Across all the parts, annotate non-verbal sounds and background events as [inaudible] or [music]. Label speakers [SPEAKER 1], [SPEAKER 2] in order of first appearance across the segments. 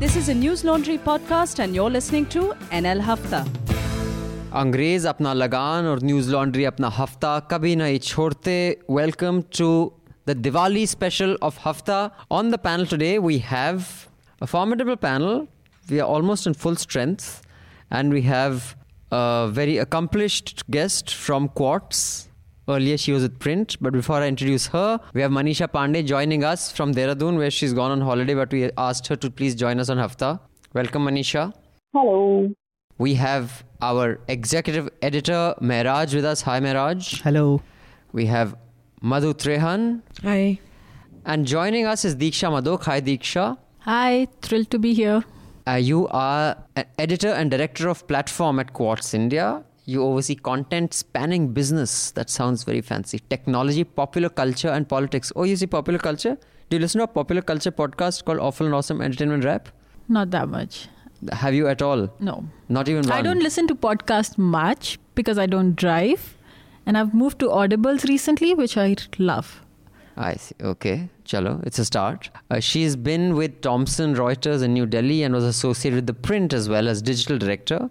[SPEAKER 1] This is a News Laundry podcast, and you're listening to NL Hafta.
[SPEAKER 2] अंग्रेज अपना लगान और न्यूज लॉन्ड्री अपना हफ्ता कभी नहीं छोड़ते welcome to the Diwali special of Hafta on the panel today we have a formidable panel we are almost in full strength and we have a very accomplished guest from Quartz. Earlier, she was at Print, but before I introduce her, we have Manisha Pandey joining us from Dehradun, where she's gone on holiday, but we asked her to please join us on Hafta. Welcome, Manisha.
[SPEAKER 3] Hello.
[SPEAKER 2] We have our executive editor Mehraj with us. Hi, Mehraj.
[SPEAKER 4] Hello.
[SPEAKER 2] We have Madhu Trehan.
[SPEAKER 5] Hi.
[SPEAKER 2] And joining us is Diksha Madhok. Hi, Diksha.
[SPEAKER 5] Hi, thrilled to be here.
[SPEAKER 2] Uh, you are an editor and director of platform at Quartz India. You oversee content spanning business. That sounds very fancy. Technology, popular culture, and politics. Oh, you see popular culture? Do you listen to a popular culture podcast called Awful and Awesome Entertainment Rap?
[SPEAKER 5] Not that much.
[SPEAKER 2] Have you at all?
[SPEAKER 5] No.
[SPEAKER 2] Not even one.
[SPEAKER 5] I don't listen to podcasts much because I don't drive. And I've moved to Audibles recently, which I love.
[SPEAKER 2] I see. Okay. Chalo, it's a start. Uh, she's been with Thomson Reuters in New Delhi and was associated with the print as well as digital director.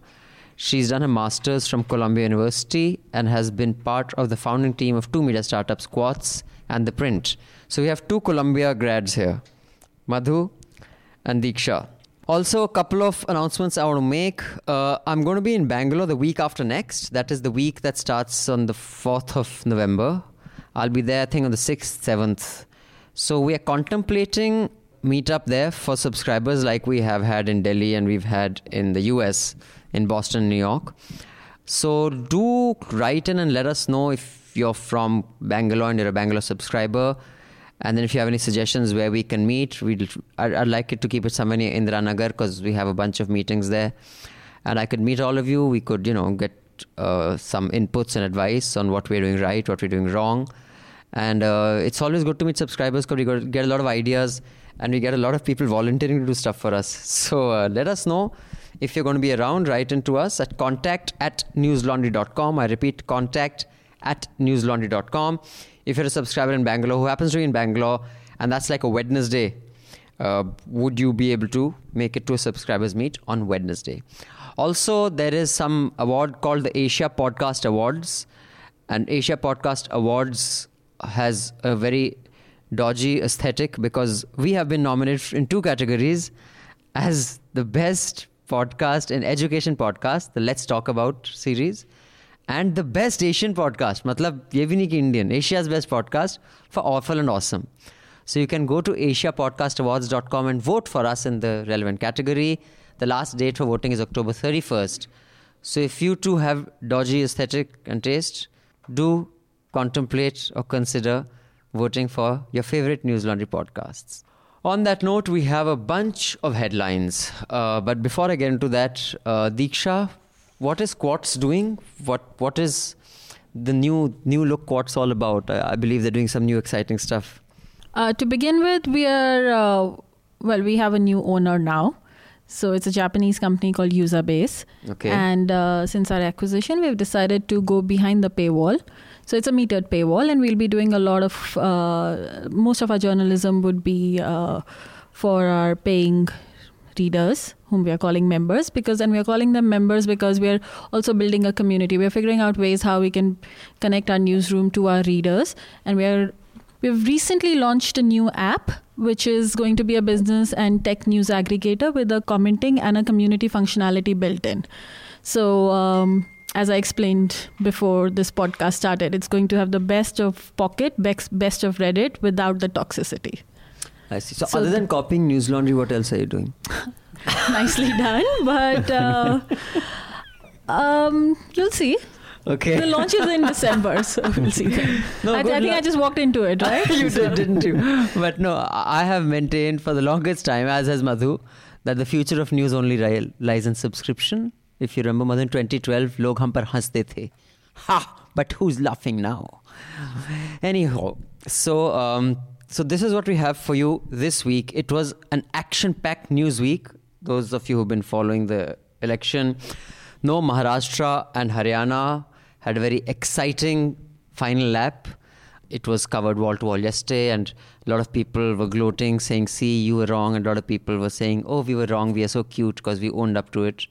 [SPEAKER 2] She's done a master's from Columbia University and has been part of the founding team of two media startups, Quartz and The Print. So we have two Columbia grads here Madhu and Diksha. Also, a couple of announcements I want to make. Uh, I'm going to be in Bangalore the week after next. That is the week that starts on the 4th of November. I'll be there, I think, on the 6th, 7th. So we are contemplating meetup there for subscribers like we have had in Delhi and we've had in the US, in Boston, New York. So do write in and let us know if you're from Bangalore and you're a Bangalore subscriber. And then if you have any suggestions where we can meet, we'd, I'd, I'd like it to keep it somewhere near Indira Nagar because we have a bunch of meetings there. And I could meet all of you. We could, you know, get uh, some inputs and advice on what we're doing right, what we're doing wrong. And uh, it's always good to meet subscribers because we get a lot of ideas and we get a lot of people volunteering to do stuff for us. [laughs] So uh, let us know if you're going to be around. Write into us at contact at newslaundry.com. I repeat, contact at newslaundry.com. If you're a subscriber in Bangalore who happens to be in Bangalore and that's like a Wednesday, uh, would you be able to make it to a subscribers meet on Wednesday? Also, there is some award called the Asia Podcast Awards, and Asia Podcast Awards has a very dodgy aesthetic because we have been nominated in two categories as the best podcast and education podcast, the Let's Talk About series, and the best Asian podcast. मतलब ये भी नहीं कि Indian, Asia's best podcast for awful and awesome. So you can go to asiapodcastawards.com and vote for us in the relevant category. The last date for voting is October 31st. So if you too have dodgy aesthetic and taste, do contemplate or consider voting for your favorite News Laundry podcasts. On that note, we have a bunch of headlines. Uh, but before I get into that, uh, Diksha, what is Quartz doing? What What is the new new look Quartz all about? I, I believe they're doing some new exciting stuff.
[SPEAKER 5] Uh, to begin with, we are, uh, well, we have a new owner now. So it's a Japanese company called Uzabase.
[SPEAKER 2] Okay.
[SPEAKER 5] And uh, since our acquisition, we've decided to go behind the paywall. So it's a metered paywall, and we'll be doing a lot of, uh, most of our journalism would be uh, for our paying readers whom we are calling members because and we are calling them members because we are also building a community. We are figuring out ways how we can connect our newsroom to our readers and we are we've recently launched a new app which is going to be a business and tech news aggregator with a commenting and a community functionality built in. So um, as I explained before this podcast started, it's going to have the best of Pocket, best best of Reddit without the toxicity.
[SPEAKER 2] I see. So,
[SPEAKER 5] So
[SPEAKER 2] other
[SPEAKER 5] the-
[SPEAKER 2] than copying News Laundry, what else are you doing? [laughs]
[SPEAKER 5] Nicely done, but uh, um, you'll see.
[SPEAKER 2] Okay.
[SPEAKER 5] The launch is in December, so we'll [laughs] see.
[SPEAKER 2] No,
[SPEAKER 5] I, I think I just walked into it, right? [laughs]
[SPEAKER 2] you did, didn't you? But no, I I have maintained for the longest time, as has Madhu, that the future of news only lies in subscription. If you remember, in 2012, log hum par haste the. Ha! But who's laughing now? Anyhow, so um, so this is what we have for you this week. It was an action-packed news week. Those of you who've been following the election know Maharashtra and Haryana had a very exciting final lap. it was covered wall to wall yesterday, and a lot of people were gloating, saying, "See, you were wrong," and a lot of people were saying, "Oh, we were wrong. We are so cute because we owned up to it."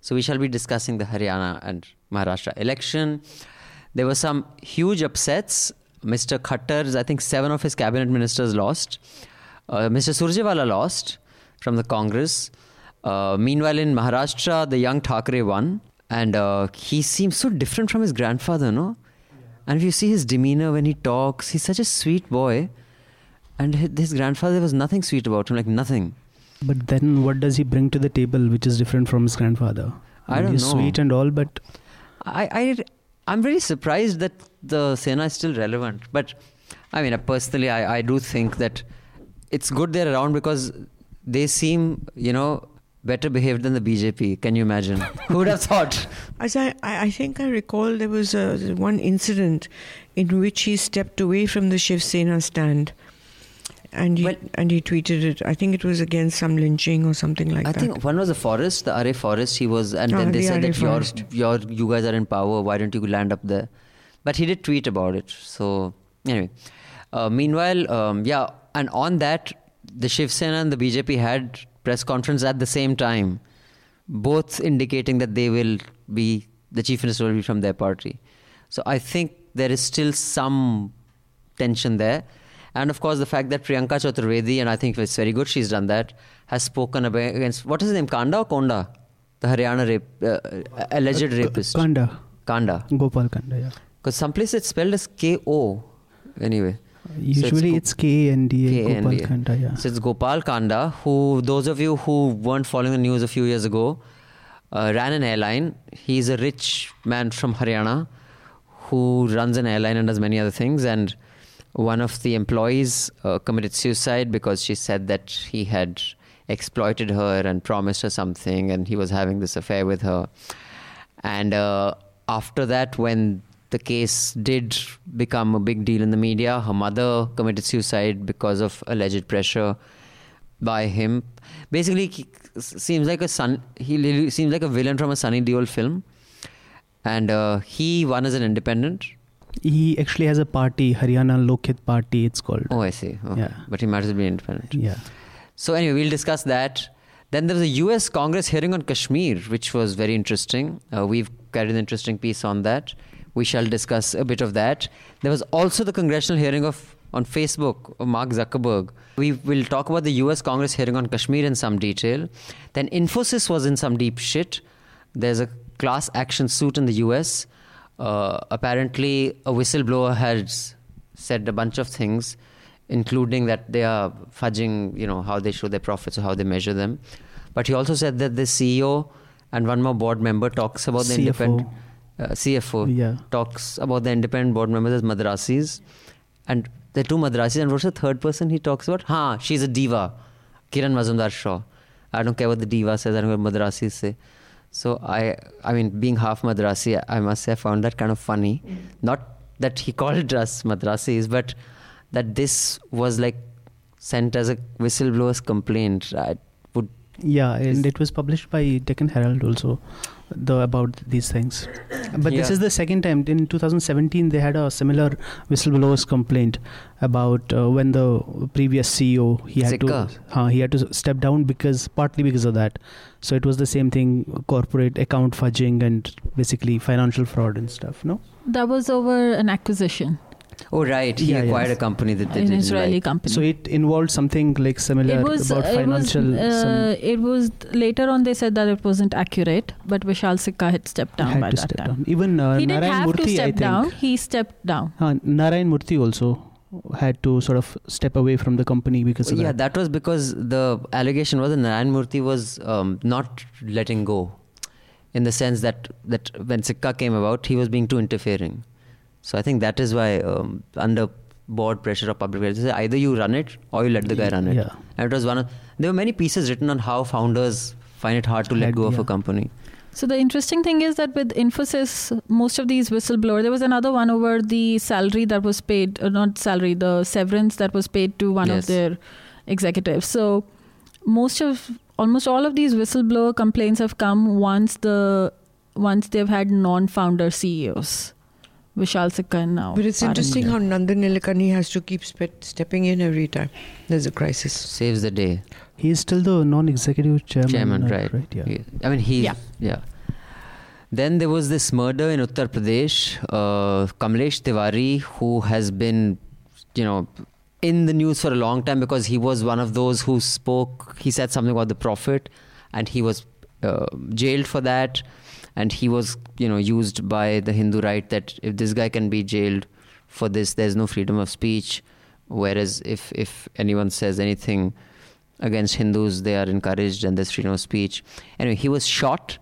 [SPEAKER 2] So we shall be discussing the Haryana and Maharashtra election. There were some huge upsets. Mr. Khattar's, I think, seven of his cabinet ministers lost. Uh, Mr. Surjewala lost from the Congress. Uh, meanwhile, in Maharashtra, the young Thackeray won, and uh, he seems so different from his grandfather, no? And if you see his demeanor when he talks, he's such a sweet boy. And his grandfather, was nothing sweet about him, like nothing.
[SPEAKER 3] But then, what does he bring to the table, which is different from his grandfather?
[SPEAKER 2] I
[SPEAKER 3] mean,
[SPEAKER 2] don't
[SPEAKER 3] he's
[SPEAKER 2] know.
[SPEAKER 3] sweet and all, but
[SPEAKER 2] I, I, I'm very surprised that the Sena is still relevant. But I mean, uh, personally, I, I do think that it's good they're around because they seem, you know, better behaved than the BJP. Can you imagine? [laughs] Who would have thought?
[SPEAKER 4] As I, I I think I recall there was a, one incident in which he stepped away from the Shiv Sena stand. And he,
[SPEAKER 2] Well-
[SPEAKER 4] and he tweeted it. I think it was against some lynching or something like
[SPEAKER 2] I
[SPEAKER 4] that.
[SPEAKER 2] I think one was the forest, the Aarey forest. He was, and
[SPEAKER 4] Ah,
[SPEAKER 2] then they
[SPEAKER 4] the
[SPEAKER 2] said
[SPEAKER 4] Aarey
[SPEAKER 2] that your, your, you guys are in power. Why don't you land up there? But he did tweet about it. So anyway, uh, meanwhile, um, yeah, and on that, the Shiv Sena and the BJP had press conference at the same time, both indicating that they will be the chief minister will be from their party. So I think there is still some tension there. And of course, the fact that Priyanka Chaturvedi, and I think it's very good she's done that, has spoken against what is his name, Kanda or Konda? The Haryana rape, uh, alleged rapist.
[SPEAKER 3] Kanda,
[SPEAKER 2] Kanda.
[SPEAKER 3] Gopal Kanda, yeah.
[SPEAKER 2] Because some someplace it's spelled as K O. Anyway.
[SPEAKER 3] Usually
[SPEAKER 2] Go-
[SPEAKER 3] it's K N D A, Gopal Kanda, yeah.
[SPEAKER 2] So it's Gopal Kanda, who, those of you who weren't following the news a few years ago, uh, ran an airline. He's a rich man from Haryana who runs an airline and does many other things. And one of the employees uh, committed suicide because she said that he had exploited her and promised her something, and he was having this affair with her. And uh, after that, when the case did become a big deal in the media, her mother committed suicide because of alleged pressure by him. Basically, he seems like a son. He seems like a villain from a Sunny Deol film. And uh, he won as an independent.
[SPEAKER 3] He actually has a party, Haryana Lokhit Party, it's called.
[SPEAKER 2] Oh, I see. Okay.
[SPEAKER 3] Yeah.
[SPEAKER 2] But he might as well be independent.
[SPEAKER 3] Yeah.
[SPEAKER 2] So anyway, we'll discuss that. Then there was a U.S. Congress hearing on Kashmir, which was very interesting. Uh, we've carried an interesting piece on that. We shall discuss a bit of that. There was also the congressional hearing of on Facebook of Mark Zuckerberg. We will talk about the U.S. Congress hearing on Kashmir in some detail. Then Infosys was in some deep shit. There's a class action suit in the U.S. Uh, apparently, a whistleblower has said a bunch of things including that they are fudging, you know, how they show their profits or how they measure them. But he also said that the CEO and one more board member talks about the
[SPEAKER 3] CFO.
[SPEAKER 2] independent uh, CFO
[SPEAKER 3] Yeah.
[SPEAKER 2] talks about the independent board members as madrasis, and the two madrasis. And what's the third person he talks about? Ha, she's a diva, Kiran Mazumdar Shaw. I don't care what the diva says. I don't care what madrasis say. So I, I mean, being half madrasi, I must say, I found that kind of funny. Not that he [laughs] called us madrasis, but that this was like sent as a whistleblower's complaint. Would
[SPEAKER 3] Yeah, and it was published by Deccan Herald also, the about these things. But this is the second time. In 2017, they had a similar whistleblowers complaint about uh, when the previous CEO he had
[SPEAKER 2] Zika.
[SPEAKER 3] to uh, he had to step down because partly because of that. So it was the same thing: corporate account fudging and basically financial fraud and stuff. No.
[SPEAKER 5] That was over an acquisition,
[SPEAKER 2] Oh right, he
[SPEAKER 3] Yeah, yeah.
[SPEAKER 2] acquired a company that they
[SPEAKER 5] an
[SPEAKER 2] didn't
[SPEAKER 5] Israeli
[SPEAKER 2] like.
[SPEAKER 5] company.
[SPEAKER 3] So it involved something like similar
[SPEAKER 5] it was
[SPEAKER 3] about
[SPEAKER 5] it was,
[SPEAKER 3] financial.
[SPEAKER 5] uh,
[SPEAKER 3] some,
[SPEAKER 5] it was later on they said that it wasn't accurate but vishal sikka had stepped down
[SPEAKER 3] had
[SPEAKER 5] by
[SPEAKER 3] to
[SPEAKER 5] that
[SPEAKER 3] step
[SPEAKER 5] time
[SPEAKER 3] down. Even uh,
[SPEAKER 5] he didn't have
[SPEAKER 3] Murthy,
[SPEAKER 5] to
[SPEAKER 3] I
[SPEAKER 5] step
[SPEAKER 3] think.
[SPEAKER 5] down he stepped down
[SPEAKER 3] Uh, Narayan Murthy also had to sort of step away from the company because of
[SPEAKER 2] yeah,
[SPEAKER 3] that.
[SPEAKER 2] that was because the allegation was that Narayan Murthy was um, not letting go, in the sense that that when Sikka came about, he was being too interfering. So I think that is why, um, under board pressure of public, pressure, either you run it or you let the guy run it.
[SPEAKER 3] Yeah.
[SPEAKER 2] And it was one of there were many pieces written on how founders find it hard to let
[SPEAKER 3] Had-
[SPEAKER 2] go of a company.
[SPEAKER 5] So the interesting thing is that with Infosys, most of these whistleblower. there was another one over the salary that was paid, uh, not salary, the severance that was paid to one
[SPEAKER 2] Yes.
[SPEAKER 5] of their executives. So most of, almost all of these whistleblower complaints have come once the, once they've had non-founder CEOs, Vishal Sikka now.
[SPEAKER 4] But it's
[SPEAKER 5] Pardon.
[SPEAKER 4] interesting how Nandan Nilekani has to keep spe- stepping in every time there's a crisis.
[SPEAKER 2] Saves the day.
[SPEAKER 3] He is still the non-executive chairman.
[SPEAKER 2] Chairman,
[SPEAKER 3] uh,
[SPEAKER 2] right.
[SPEAKER 3] Yeah.
[SPEAKER 2] He- I mean, he.
[SPEAKER 4] Yeah.
[SPEAKER 2] Yeah. Then there was this murder in Uttar Pradesh. Uh, Kamlesh Tiwari, who has been, you know, in the news for a long time because he was one of those who spoke. He said something about the Prophet, and he was uh, jailed for that. And he was, you know, used by the Hindu right that if this guy can be jailed for this, there's no freedom of speech. Whereas if if anyone says anything against Hindus, they are encouraged and there's freedom of speech. Anyway, he was shot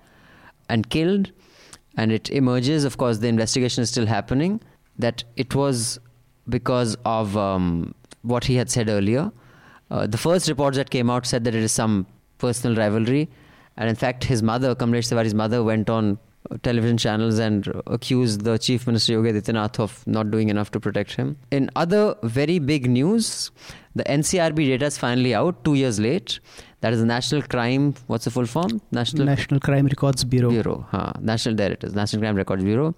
[SPEAKER 2] and killed, and it emerges, of course, the investigation is still happening, that it was because of um, what he had said earlier. Uh, the first reports that came out said that it is some personal rivalry, and in fact, his mother, Kamlesh Tiwari's mother, went on television channels and accused the Chief Minister Yogi Adityanath of not doing enough to protect him. In other very big news, the NCRB data is finally out two years late. That is the National Crime, what's the full form? National
[SPEAKER 3] National Crime Records Bureau.
[SPEAKER 2] Bureau, huh, National there it is, National Crime Records Bureau,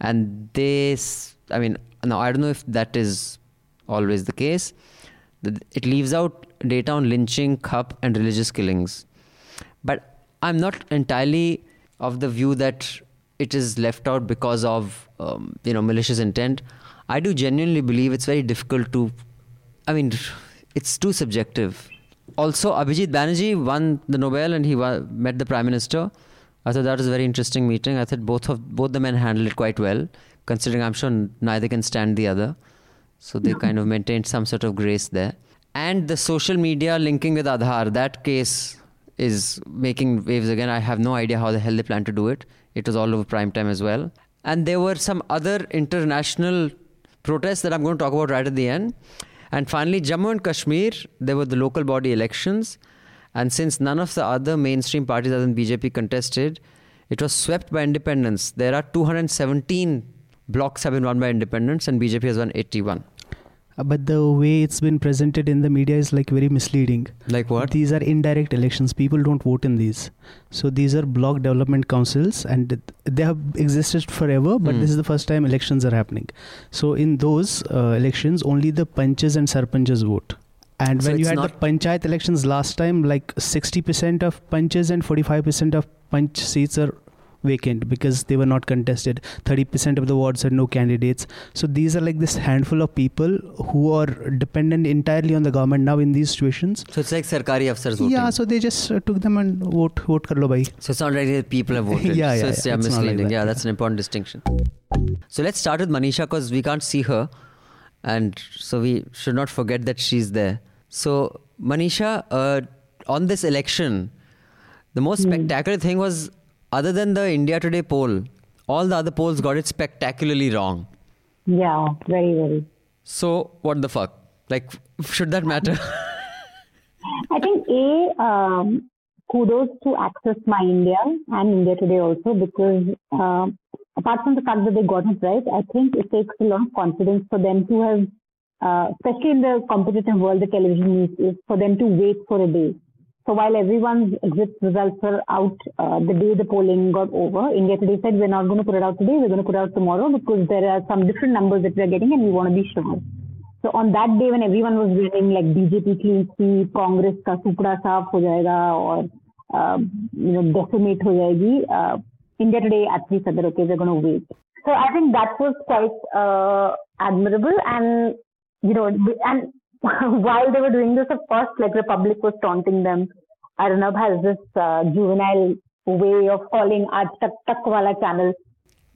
[SPEAKER 2] and they, I mean, now I don't know if that is always the case. It leaves out data on lynching, cup, and religious killings, but I'm not entirely of the view that it is left out because of um, you know malicious intent. I do genuinely believe it's very difficult to. I mean, it's too subjective. Also, Abhijit Banerjee won the Nobel and he wa- met the Prime Minister. I thought that was a very interesting meeting. I thought both of both the men handled it quite well, considering I'm sure neither can stand the other. So they kind of maintained some sort of grace there. And the social media linking with Aadhaar, that case is making waves again. I have no idea how the hell they plan to do it. It was all over prime time as well. And there were some other international protests that I'm going to talk about right at the end. And finally, Jammu and Kashmir, there were the local body elections. And since none of the other mainstream parties other than BJP contested, it was swept by independents. There are 217 blocks have been won by independents, and BJP has won 81.
[SPEAKER 3] Uh, But the way it's been presented in the media is like very misleading.
[SPEAKER 2] Like what?
[SPEAKER 3] These are indirect elections. People don't vote in these. So these are block development councils, and they have existed forever. But
[SPEAKER 2] Hmm.
[SPEAKER 3] this is the first time elections are happening. So in those uh, elections, only the panches and sarpanches vote. And
[SPEAKER 2] So
[SPEAKER 3] when you had the panchayat elections last time, like 60% of panches and 45% of punch seats are vacant because they were not contested. 30% of the wards had no candidates. So these are like this handful of people who are dependent entirely on the government now in these situations.
[SPEAKER 2] So it's like Sarkari Afsars voting.
[SPEAKER 3] Yeah, so they just uh, took them and vote vote kar lo bhai.
[SPEAKER 2] So it's not like that people have voted. [laughs]
[SPEAKER 3] Yeah,
[SPEAKER 2] so
[SPEAKER 3] yeah,
[SPEAKER 2] it's
[SPEAKER 3] yeah.
[SPEAKER 2] yeah,
[SPEAKER 3] It's not like
[SPEAKER 2] misleading.
[SPEAKER 3] that,
[SPEAKER 2] yeah,
[SPEAKER 3] yeah.
[SPEAKER 2] that's an important distinction. So let's start with Manisha because we can't see her. And so we should not forget that she's there. So, Manisha, uh, on this election, the most spectacular thing was other than the India Today poll, all the other polls got it spectacularly wrong.
[SPEAKER 6] Yeah, very, very.
[SPEAKER 2] So, what the fuck? Like, should that matter? [laughs]
[SPEAKER 6] I think A, um, kudos to Axis My India and India Today also because um apart from the fact that they got it right, I think it takes a lot of confidence for them to have, uh, especially in the competitive world, the television news is for them to wait for a day. So while everyone's exit results were out uh, the day the polling got over, India Today said we're not going to put it out today, we're going to put it out tomorrow because there are some different numbers that we're getting and we want to be sure. So on that day when everyone was winning like BJP clean sweep, Congress ka supra saaf ho jayega or uh, you know decimate ho jayegi, uh, India Today actually said that okay we're going to wait. So I think that was quite uh, admirable and you know and [laughs] while they were doing this of course like Republic was taunting them Arnab has this uh, juvenile way of calling our tak takwala" channel.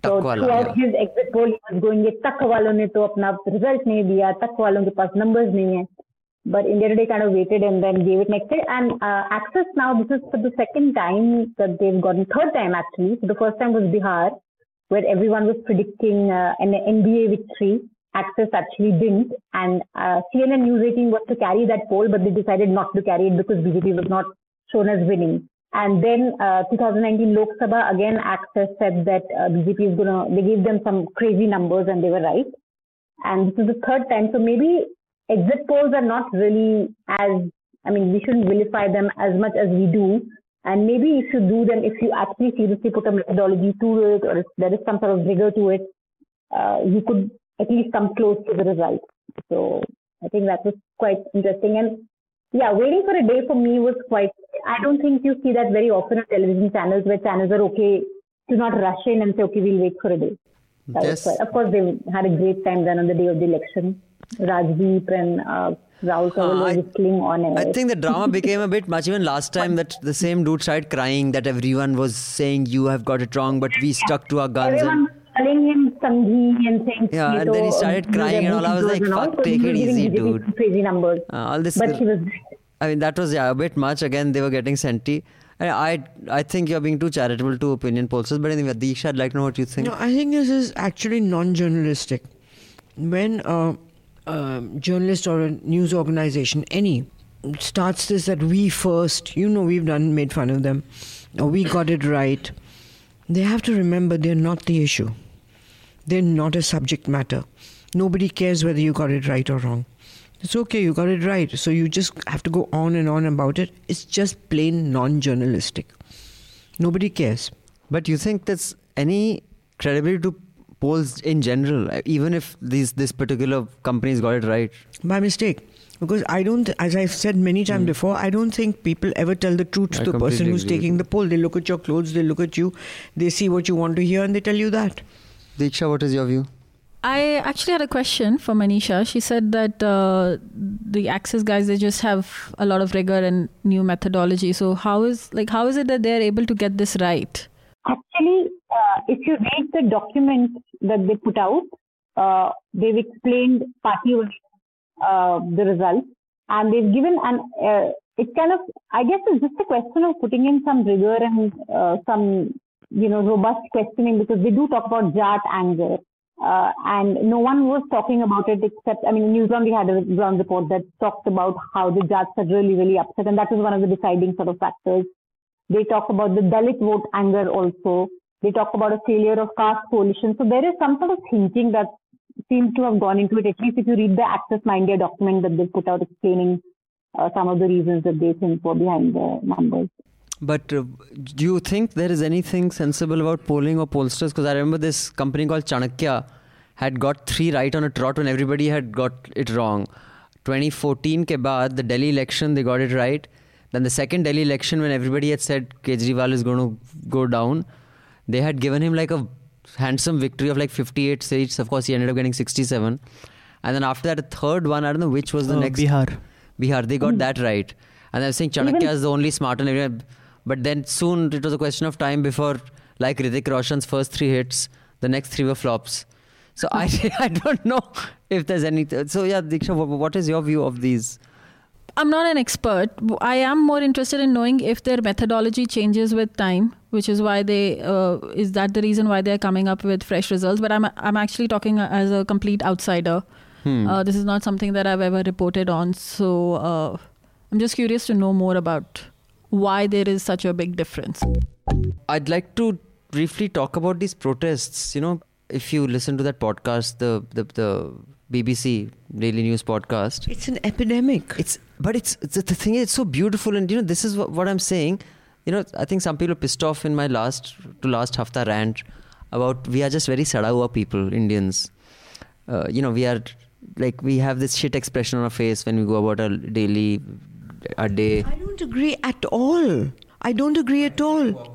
[SPEAKER 6] So throughout his exit poll, was going, तक वालों ने तो अपना result नहीं India Today kind of waited and then gave it next day. And uh, Axis now, this is for the second time that they've gotten, third time actually. So the first time was Bihar, where everyone was predicting uh, an NDA victory. Axis actually didn't. And uh, CNN News 18 was to carry that poll, but they decided not to carry it because BJP was not shown as winning. And then uh, 2019 Lok Sabha, again, Axis said that uh, BJP is to, they gave them some crazy numbers and they were right. And this is the third time. So maybe exit polls are not really as, I mean, we shouldn't vilify them as much as we do. And maybe if you do them, if you actually seriously put a methodology to it or if there is some sort of rigor to it, uh, you could at least come close to the result. So I think that was quite interesting. And yeah, waiting for a day for me was quite. I don't think you see that very often on television channels where channels are okay to not rush in and say, okay, we'll wait for a day.
[SPEAKER 2] That Yes.
[SPEAKER 6] Of course, they had a great time then on the day of the election. Rajdeep and uh, Rahul Kanwal were
[SPEAKER 2] I-
[SPEAKER 6] whistling on air.
[SPEAKER 2] I think the drama became a bit much. Even last time, that the same dude started crying that everyone was saying you have got it wrong, but we stuck to our guns.
[SPEAKER 6] Everyone calling him Sanghi and saying
[SPEAKER 2] Yeah, and
[SPEAKER 6] Smito,
[SPEAKER 2] then he started
[SPEAKER 6] uh,
[SPEAKER 2] crying and all. I was like,
[SPEAKER 6] and all,
[SPEAKER 2] fuck,
[SPEAKER 6] so
[SPEAKER 2] take it easy, dude.
[SPEAKER 6] Crazy numbers.
[SPEAKER 2] uh, all this.
[SPEAKER 6] But he was [laughs]
[SPEAKER 2] I mean, that was yeah a bit much. Again, they were getting senti. I I, I think you're being too charitable to opinion pollsters. But anyway, Diksha, I'd like to know what you think.
[SPEAKER 4] No, I think this is actually non-journalistic. When a, a journalist or a news organization, any, starts this that we first, you know, we've done made fun of them, or we got it right. They have to remember they're not the issue. They're not a subject matter. Nobody cares whether you got it right or wrong. It's okay, you got it right. So you just have to go on and on about it. It's just plain non-journalistic. Nobody cares.
[SPEAKER 2] But you think there's any credibility to polls in general, even if these this particular company's got it right?
[SPEAKER 4] by mistake because i don't as i've said many times hmm. before i don't think people ever tell the truth to the person who's taking the poll they look at your clothes they look at you they see what you want to hear and they tell you that
[SPEAKER 2] Diksha, what is your view?
[SPEAKER 5] I actually had a question for Manisha. She said that uh, the Axis guys they just have a lot of rigor and new methodology. So how is like how is it that they're able to get this right?
[SPEAKER 6] Actually, uh, if you read the document that they put out, uh, they've explained party uh, the results, and they've given an. Uh, it's kind of, I guess, it's just a question of putting in some rigor and uh, some, you know, robust questioning because they do talk about Jat anger. Uh, and no one was talking about it except, I mean, News Laundry had a ground report that talked about how the Jats are really, really upset, and that was one of the deciding sort of factors. They talk about the Dalit vote anger also. They talk about a failure of caste coalition. So there is some sort of thinking that seems to have gone into it, at least if you read the Axis My India document that they put out explaining uh, some of the reasons that they think were behind the numbers.
[SPEAKER 2] But uh, do you think there is anything sensible about polling or pollsters? Because I remember this company called Chanakya had got three right on a trot when everybody had got it wrong. 2014 ke baad, the Delhi election, they got it right. Then the second Delhi election, when everybody had said Kejriwal is going to go down, they had given him like a handsome victory of like 58 seats. Of course, he ended up getting 67. And then after that, a third one, I don't know which was the
[SPEAKER 3] Uh,
[SPEAKER 2] next.
[SPEAKER 3] Bihar.
[SPEAKER 2] Bihar, they got that right. And I was saying Chanakya
[SPEAKER 6] Even-
[SPEAKER 2] is the only smart one. everyone- But then soon it was a question of time before, like Hrithik Roshan's first three hits, the next three were flops. So I, [laughs] I don't know if there's any. So yeah, Diksha, what is your view of these?
[SPEAKER 5] I'm not an expert. I am more interested in knowing if their methodology changes with time, which is why they uh, is that the reason why they're coming up with fresh results. But I'm I'm actually talking as a complete outsider.
[SPEAKER 2] Hmm.
[SPEAKER 5] Uh, this is not something that I've ever reported on. So uh, I'm just curious to know more about why there is such a big difference.
[SPEAKER 2] I'd like to briefly talk about these protests. You know, if you listen to that podcast, the the, the BBC Daily News podcast,
[SPEAKER 4] it's an epidemic.
[SPEAKER 2] It's but it's, it's the thing is it's so beautiful. And you know this is what, what i'm saying. You know i think some people are pissed off in my last to last hafta rant about we are just very sadawa people indians. Uh, you know we are like we have this shit expression on our face when we go about our daily our day.
[SPEAKER 4] I don't agree at all. I don't agree at all.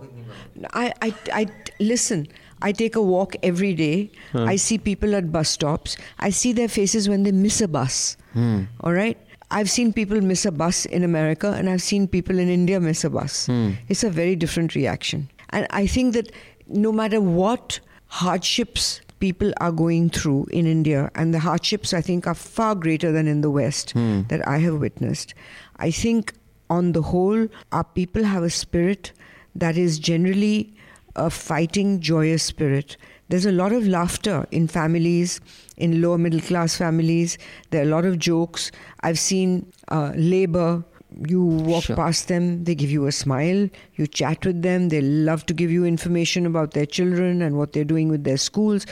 [SPEAKER 4] I, I, I listen i take a walk every day. I see people at bus stops. I see their faces when they miss a bus.
[SPEAKER 2] Hmm.
[SPEAKER 4] all right? I've seen people miss a bus in america and i've seen people in india miss a bus.
[SPEAKER 2] Hmm.
[SPEAKER 4] it's a very different reaction. And i think that no matter what hardships people are going through in india and the hardships i think are far greater than in the west
[SPEAKER 2] Hmm.
[SPEAKER 4] that i have witnessed i think on the whole our people have a spirit that is generally a fighting, joyous spirit. There's a lot of laughter in families, in lower middle class families. There are a lot of jokes. I've seen uh, labor. You walk
[SPEAKER 2] Sure.
[SPEAKER 4] past them, they give you a smile, you chat with them, they love to give you information about their children and what they're doing with their schools.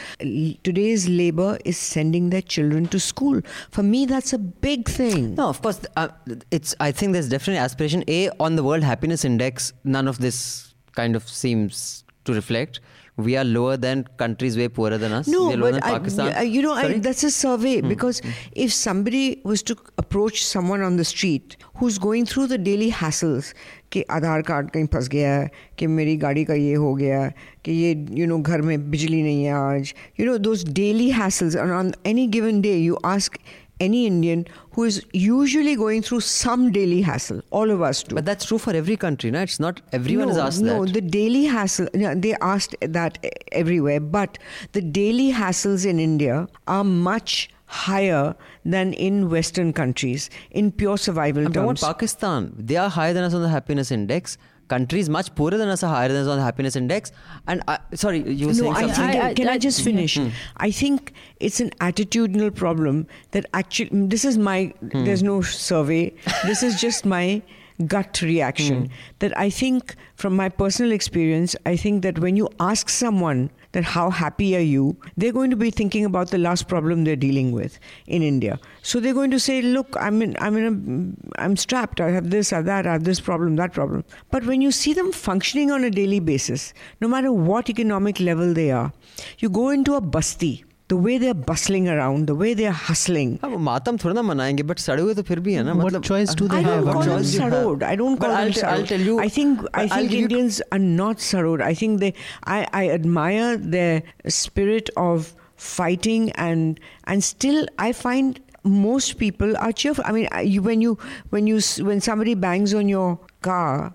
[SPEAKER 4] Today's labor is sending their children to school. For me, that's a big thing.
[SPEAKER 2] no of course uh, it's i think there's definitely aspiration a on the world happiness index none of this kind of seems to reflect We are lower than countries way poorer than us.
[SPEAKER 4] No,
[SPEAKER 2] we are lower
[SPEAKER 4] but
[SPEAKER 2] than
[SPEAKER 4] I,
[SPEAKER 2] Pakistan.
[SPEAKER 4] I- you know, I,
[SPEAKER 2] Sorry? Hmm.
[SPEAKER 4] that's a survey because if somebody was to approach someone on the street who's going through the daily hassles कि आधार card कहीं फंस गया है कि मेरी गाड़ी का ये हो गया है कि ये यू नो घर में बिजली नहीं है आज you know those daily hassles and on any given day you ask any Indian who is usually going through some daily hassle all of us do
[SPEAKER 2] But that's true for every country, no? It's not everyone
[SPEAKER 4] no,
[SPEAKER 2] is asked
[SPEAKER 4] no,
[SPEAKER 2] that.
[SPEAKER 4] the daily hassle, no, they asked that everywhere, but the daily hassles in India are much higher than in Western countries in pure survival
[SPEAKER 2] I'm
[SPEAKER 4] terms.
[SPEAKER 2] Pakistan. They are higher than us on the happiness index. Countries much poorer than us are higher than us on the happiness index. And I, sorry, you were
[SPEAKER 4] No,
[SPEAKER 2] saying
[SPEAKER 4] I
[SPEAKER 2] something.
[SPEAKER 4] think,
[SPEAKER 5] I- I-
[SPEAKER 4] can I,
[SPEAKER 5] I-
[SPEAKER 4] just finish? Hmm. I think it's an attitudinal problem that actually, mm, this is my, hmm. there's no survey, this is just my gut reaction. Hmm. That I think, from my personal experience, I think that when you ask someone that how happy are you, they're going to be thinking about the last problem they're dealing with in India. So they're going to say, "Look, I'm in, I'm in a, I'm strapped. I have this, I have that, I have this problem, that problem." But when you see them functioning on a daily basis, no matter what economic level they are, you go into a basti. The way they're bustling around, the way they're hustling.
[SPEAKER 2] हाँ, वो मातम थोड़ा ना मनाएंगे but सड़े हुए तो फिर भी है ना
[SPEAKER 3] What
[SPEAKER 2] मतलब
[SPEAKER 3] choice do they
[SPEAKER 4] I
[SPEAKER 3] have?
[SPEAKER 4] don't
[SPEAKER 3] What
[SPEAKER 4] call them
[SPEAKER 3] choice do you have?
[SPEAKER 4] sarod. I don't
[SPEAKER 2] But
[SPEAKER 4] call
[SPEAKER 2] I'll
[SPEAKER 4] them
[SPEAKER 2] t- I'll
[SPEAKER 4] sarod.
[SPEAKER 2] tell you-
[SPEAKER 4] I think I
[SPEAKER 2] I'll
[SPEAKER 4] think
[SPEAKER 2] give you-
[SPEAKER 4] Indians are not sarod. I think they. I, I admire their spirit of fighting and and still I find most people are cheerful. I mean, I- you, when you when you s- when somebody bangs on your car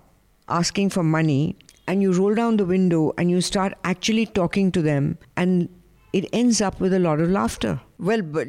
[SPEAKER 4] asking for money and you roll down the window and you start actually talking to them and it ends up with a lot of laughter.
[SPEAKER 2] Well, but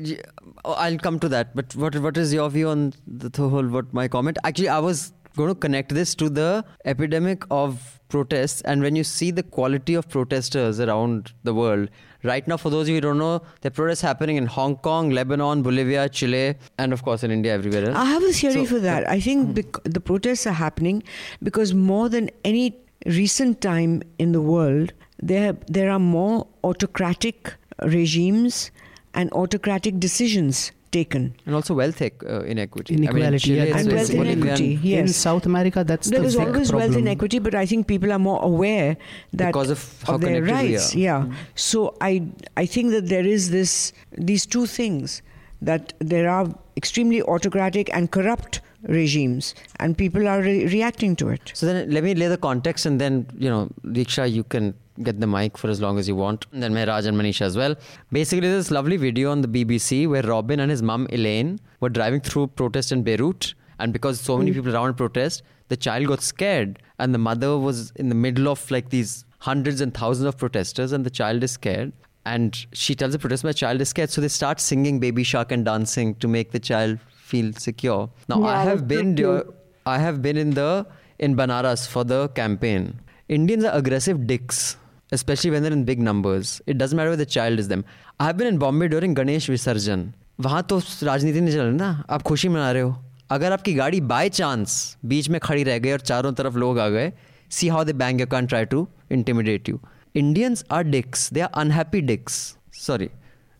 [SPEAKER 2] I'll come to that. But what what is your view on the th- whole what my comment? Actually, I was going to connect this to the epidemic of protests, and when you see the quality of protesters around the world. Right now, for those of you who don't know, there are protests happening in Hong Kong, Lebanon, Bolivia, Chile, and of course in India, everywhere else.
[SPEAKER 4] I have a theory
[SPEAKER 2] So-
[SPEAKER 4] for that. I think mm-hmm. bec- the protests are happening because more than any recent time in the world, there there are more autocratic regimes and autocratic decisions taken.
[SPEAKER 2] and also wealth ec- uh, inequity. I mean,
[SPEAKER 3] Inequality,
[SPEAKER 2] Chile,
[SPEAKER 3] yeah,
[SPEAKER 4] And wealth
[SPEAKER 3] big
[SPEAKER 2] Bolivian-
[SPEAKER 4] inequity.
[SPEAKER 3] In South America, that's
[SPEAKER 4] There
[SPEAKER 3] the
[SPEAKER 4] is
[SPEAKER 3] big
[SPEAKER 4] always
[SPEAKER 3] problem.
[SPEAKER 4] wealth inequity, but I think people are more aware that
[SPEAKER 2] Because of how
[SPEAKER 4] their
[SPEAKER 2] connected we
[SPEAKER 4] rights.
[SPEAKER 2] are.
[SPEAKER 4] Yeah. So I I think that there is this these two things that there are extremely autocratic and corrupt regimes, and people are re- reacting to it.
[SPEAKER 2] So then let me lay the context and then, you know, Diksha, you can get the mic for as long as you want. And then Mehraj and Manisha as well. Basically, this lovely video on the BBC where Robin and his mum Elaine were driving through protest in Beirut. And because so many mm. people around protest, the child got scared. And the mother was in the middle of like these hundreds and thousands of protesters, and the child is scared. And she tells the protester, my child is scared. So they start singing Baby Shark and dancing to make the child feel secure. Now,
[SPEAKER 6] yeah, I have
[SPEAKER 2] been
[SPEAKER 6] cute.
[SPEAKER 2] I have been in the in Banaras for the campaign. Indians are aggressive dicks, especially when they're in big numbers. It doesn't matter whether the child is them. I have been in Bombay during Ganesh Visarjan. वहाँ तो राजनीति नहीं चल रही ना आप खुशी मना रहे हो अगर आपकी गाड़ी बाय चांस बीच में खड़ी रह गई और चारों तरफ़ लोग आ गए see how they bang you can try to intimidate you Indians are dicks they are unhappy dicks sorry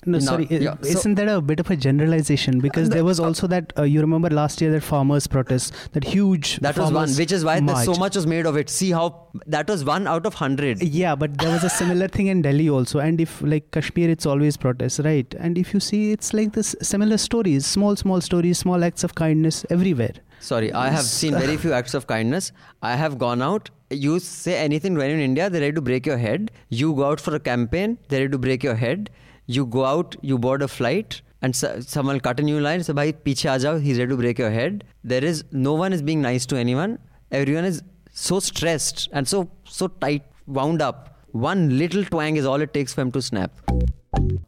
[SPEAKER 3] No,
[SPEAKER 2] Now-
[SPEAKER 3] sorry.
[SPEAKER 2] yeah,
[SPEAKER 3] isn't that a bit of a generalization? Because there was also that uh, you remember last year that farmers' protest, that huge.
[SPEAKER 2] that was one which is why so much was made of it see how that was one out of hundred
[SPEAKER 3] Yeah, but there was a similar thing in Delhi also. And if like Kashmir, it's always protests, right? And if you see, it's like this similar stories, small, small stories, small acts of kindness everywhere.
[SPEAKER 2] Sorry, I have seen very few acts of kindness. I have gone out. You say anything anyone in India, they're ready to break your head. You go out for a campaign, they're ready to break your head. You go out, you board a flight, and so, someone will cut a new line. So, bhai, piche aa he's ready to break your head. There is no one is being nice to anyone. Everyone is so stressed and so so tight, wound up. One little twang is all it takes for him to snap.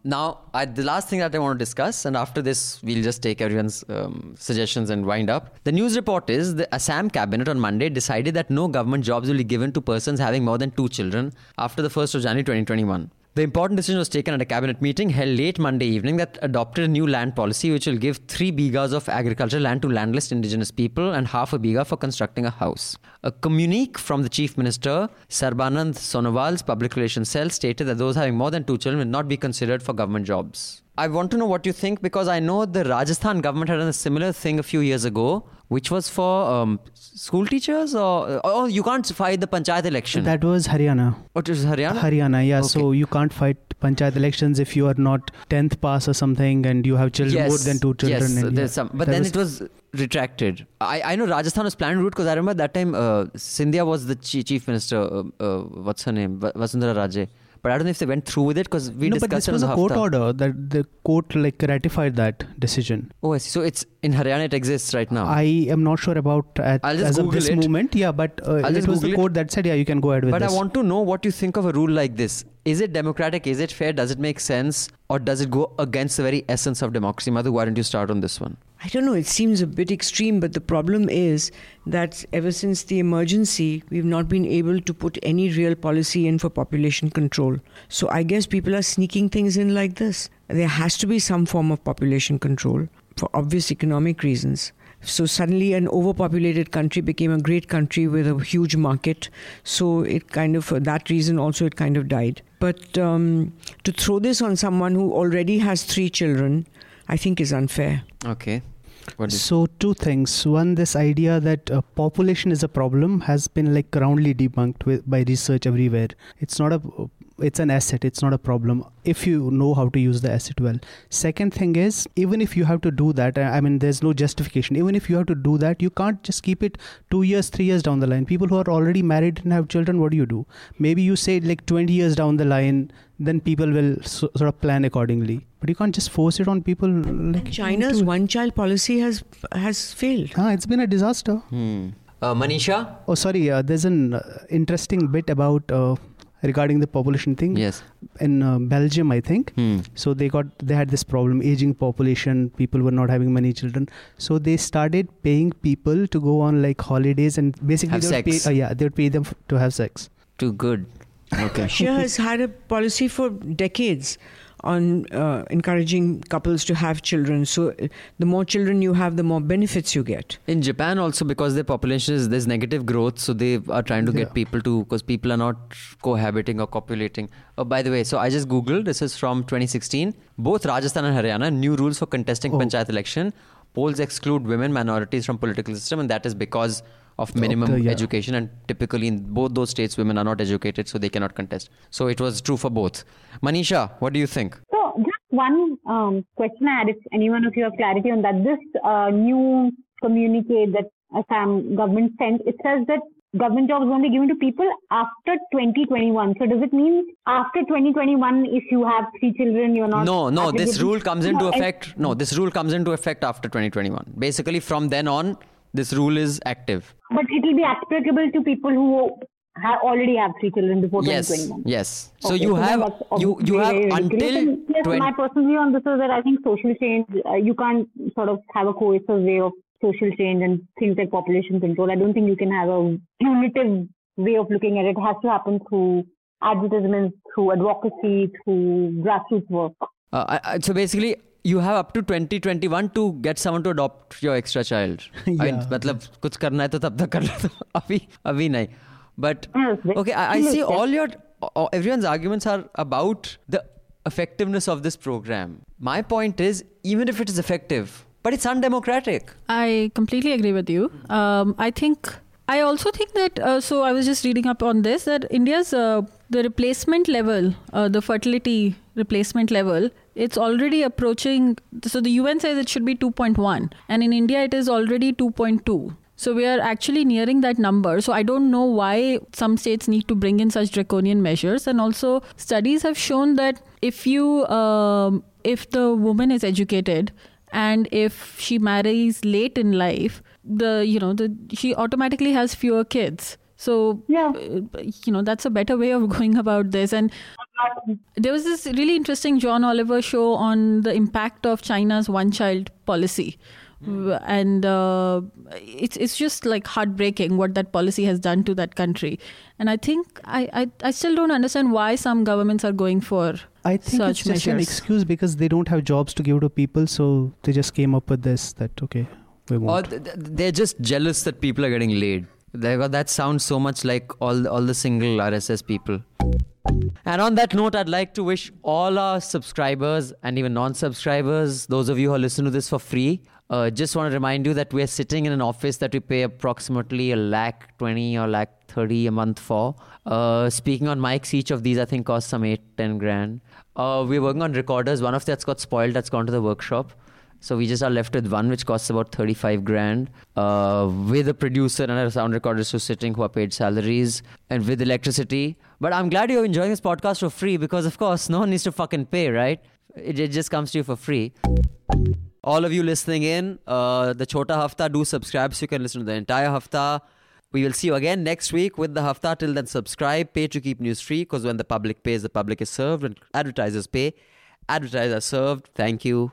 [SPEAKER 2] Now, I, the last thing that I want to discuss, and after this, we'll just take everyone's um, suggestions and wind up. The news report is the Assam cabinet on Monday decided that no government jobs will be given to persons having more than two children after the 1st of January 2021. The important decision was taken at a cabinet meeting held late Monday evening that adopted a new land policy which will give three bighas of agricultural land to landless indigenous people and half a bigha for constructing a house. A communique from the Chief Minister, Sarbanand Sonowal's public relations cell, stated that those having more than two children will not be considered for government jobs. I want to know what you think because I know the Rajasthan government had done a similar thing a few years ago, which was for um, school teachers or oh you can't fight the panchayat election.
[SPEAKER 3] That was Haryana.
[SPEAKER 2] what is Haryana?
[SPEAKER 3] Haryana, yeah.
[SPEAKER 2] Okay.
[SPEAKER 3] So you can't fight panchayat elections if you are not 10th pass or something and you have children more than two children.
[SPEAKER 2] Yes,
[SPEAKER 3] and, yeah,
[SPEAKER 2] some, but
[SPEAKER 3] that
[SPEAKER 2] then
[SPEAKER 3] was-
[SPEAKER 2] it was retracted. I, I know Rajasthan was planned route because I remember that time uh, Scindia was the chi- chief minister. Uh, uh, what's her name? Vasundhara Raje. But I don't know if they went through with it because we
[SPEAKER 3] no, but this
[SPEAKER 2] it
[SPEAKER 3] was a court
[SPEAKER 2] Hafta.
[SPEAKER 3] order that the court like ratified that decision.
[SPEAKER 2] Oh, I see. So it's in Haryana. It exists right now.
[SPEAKER 3] I am not sure about at,
[SPEAKER 2] I'll just
[SPEAKER 3] as of this
[SPEAKER 2] it.
[SPEAKER 3] moment. Yeah, but uh, it was
[SPEAKER 2] Google
[SPEAKER 3] the
[SPEAKER 2] it.
[SPEAKER 3] court that said, yeah, you can go ahead with it.
[SPEAKER 2] But
[SPEAKER 3] this.
[SPEAKER 2] I want to know what you think of a rule like this. Is it democratic? Is it fair? Does it make sense? Or does it go against the very essence of democracy? Madhu, why don't you start on this one?
[SPEAKER 4] I don't know, it seems a bit extreme, but the problem is that ever since the emergency, we've not been able to put any real policy in for population control. So I guess people are sneaking things in like this. There has to be some form of population control for obvious economic reasons. So suddenly, an overpopulated country became a great country with a huge market. So it kind of, for that reason, also it kind of died. But um, to throw this on someone who already has three children, I think is unfair.
[SPEAKER 2] Okay. What
[SPEAKER 3] So two things. One, this idea that uh, population is a problem has been like roundly debunked with, by research everywhere. It's not a, it's an asset. It's not a problem if you know how to use the asset well. Second thing is, even if you have to do that, I I mean, there's no justification. Even if you have to do that, you can't just keep it two years, three years down the line. People who are already married and have children, what do you do? Maybe you say like 20 years down the line, then people will so, sort of plan accordingly. But you can't just force it on people. Like
[SPEAKER 4] China's one child policy has has failed.
[SPEAKER 3] Ah, it's been a disaster.
[SPEAKER 2] Hmm. Uh, Manisha?
[SPEAKER 3] Oh, sorry. Uh, there's an uh, interesting bit about uh, regarding the population thing
[SPEAKER 2] Yes.
[SPEAKER 3] in uh, Belgium, I think.
[SPEAKER 2] Hmm.
[SPEAKER 3] So they got they had this problem, aging population. People were not having many children, so they started paying people to go on like holidays and basically
[SPEAKER 2] Have
[SPEAKER 3] they would
[SPEAKER 2] sex.
[SPEAKER 3] Pay, uh, yeah, they would pay them f- to have sex.
[SPEAKER 2] Too good. [laughs] Okay.
[SPEAKER 4] Russia has had a policy for decades on uh, encouraging couples to have children. So uh, the more children you have, the more benefits you get.
[SPEAKER 2] In Japan also because their population is there's negative growth, so they are trying to
[SPEAKER 3] Yeah.
[SPEAKER 2] get people to because people are not cohabiting or copulating. Oh, by the way, so I just googled. This is from 2016. Both Rajasthan and Haryana new rules for contesting
[SPEAKER 3] Oh.
[SPEAKER 2] panchayat election. Polls exclude women, minorities from political system, and that is because of minimum
[SPEAKER 3] the- yeah.
[SPEAKER 2] education. And typically in both those states, women are not educated, so they cannot contest. So it was true for both. Manisha, what do you think?
[SPEAKER 6] So just one um, question I had, if anyone of you have clarity on that. This uh, new communique that Assam government sent, it says that government jobs only given to people after 2021. So does it mean after 2021, if you have three children, you're not?
[SPEAKER 2] No, no, this rule comes into
[SPEAKER 6] No,
[SPEAKER 2] effect. No, this rule comes into effect after 2021. Basically, from then on, this rule is active.
[SPEAKER 6] But it will be applicable to people who ha- already have three children before
[SPEAKER 2] Yes,
[SPEAKER 6] 2021.
[SPEAKER 2] yes. So
[SPEAKER 6] Okay,
[SPEAKER 2] you
[SPEAKER 6] then
[SPEAKER 2] have you you have until
[SPEAKER 6] yes,
[SPEAKER 2] 20.
[SPEAKER 6] my personal view on this is that I think social change, uh, you can't sort of have a cohesive way of social change and things like population control. I don't think you can have a punitive way of looking at it. It has to happen through advertisements, through advocacy, through grassroots work.
[SPEAKER 2] Uh, so basically, you have up to 2021 to get someone to adopt your extra child. I mean,
[SPEAKER 3] Yeah.
[SPEAKER 2] मतलब कुछ करना है तो तब तक कर लो तो [laughs] अभी अभी नहीं. But
[SPEAKER 6] Yes, very
[SPEAKER 2] okay, I, I see
[SPEAKER 6] clear.
[SPEAKER 2] all your uh, everyone's arguments are about the effectiveness of this program. My point is, even if it is effective, but it's undemocratic.
[SPEAKER 5] I completely agree with you. Um, I think I also think that. Uh, so I was just reading up on this that India's uh, the replacement level, uh, the fertility replacement level, it's already approaching. So the UN says it should be 2.1, and in India it is already 2.2. So we are actually nearing that number. So I don't know why some states need to bring in such draconian measures. And also, studies have shown that if you, um, if the woman is educated and if she marries late in life, the you know the she automatically has fewer kids. So
[SPEAKER 6] Yeah.
[SPEAKER 5] uh, you know that's a better way of [laughs] going about this. And there was this really interesting John Oliver show on the impact of China's one-child policy. W- And uh, it's it's just like heartbreaking what that policy has done to that country, and I think I, I, I still don't understand why some governments are going for
[SPEAKER 3] I think
[SPEAKER 5] such
[SPEAKER 3] it's just an excuse because they don't have jobs to give to people, so they just came up with this that okay, we won't.
[SPEAKER 2] th- th- they're just jealous that people are getting laid. That sounds so much like all all the single RSS people. And on that note, I'd like to wish all our subscribers and even non subscribers, those of you who are listening to this for free, uh, just want to remind you that we're sitting in an office that we pay approximately a lakh 20 or lakh 30 a month for. Uh, speaking on mics, each of these I think costs some 8 10 grand. Uh, we're working on recorders. One of that's got spoiled, that's gone to the workshop. So we just are left with one, which costs about 35 grand, uh, with a producer and a sound recorder who's sitting who are paid salaries and with electricity. But I'm glad you're enjoying this podcast for free because, of course, no one needs to fucking pay, right? It, it just comes to you for free. All of you listening in, uh, the Chota Hafta, do subscribe so you can listen to the entire Hafta. We will see you again next week with the Hafta. Till then, subscribe, pay to keep news free because when the public pays, the public is served. and advertisers pay, advertisers served. Thank you.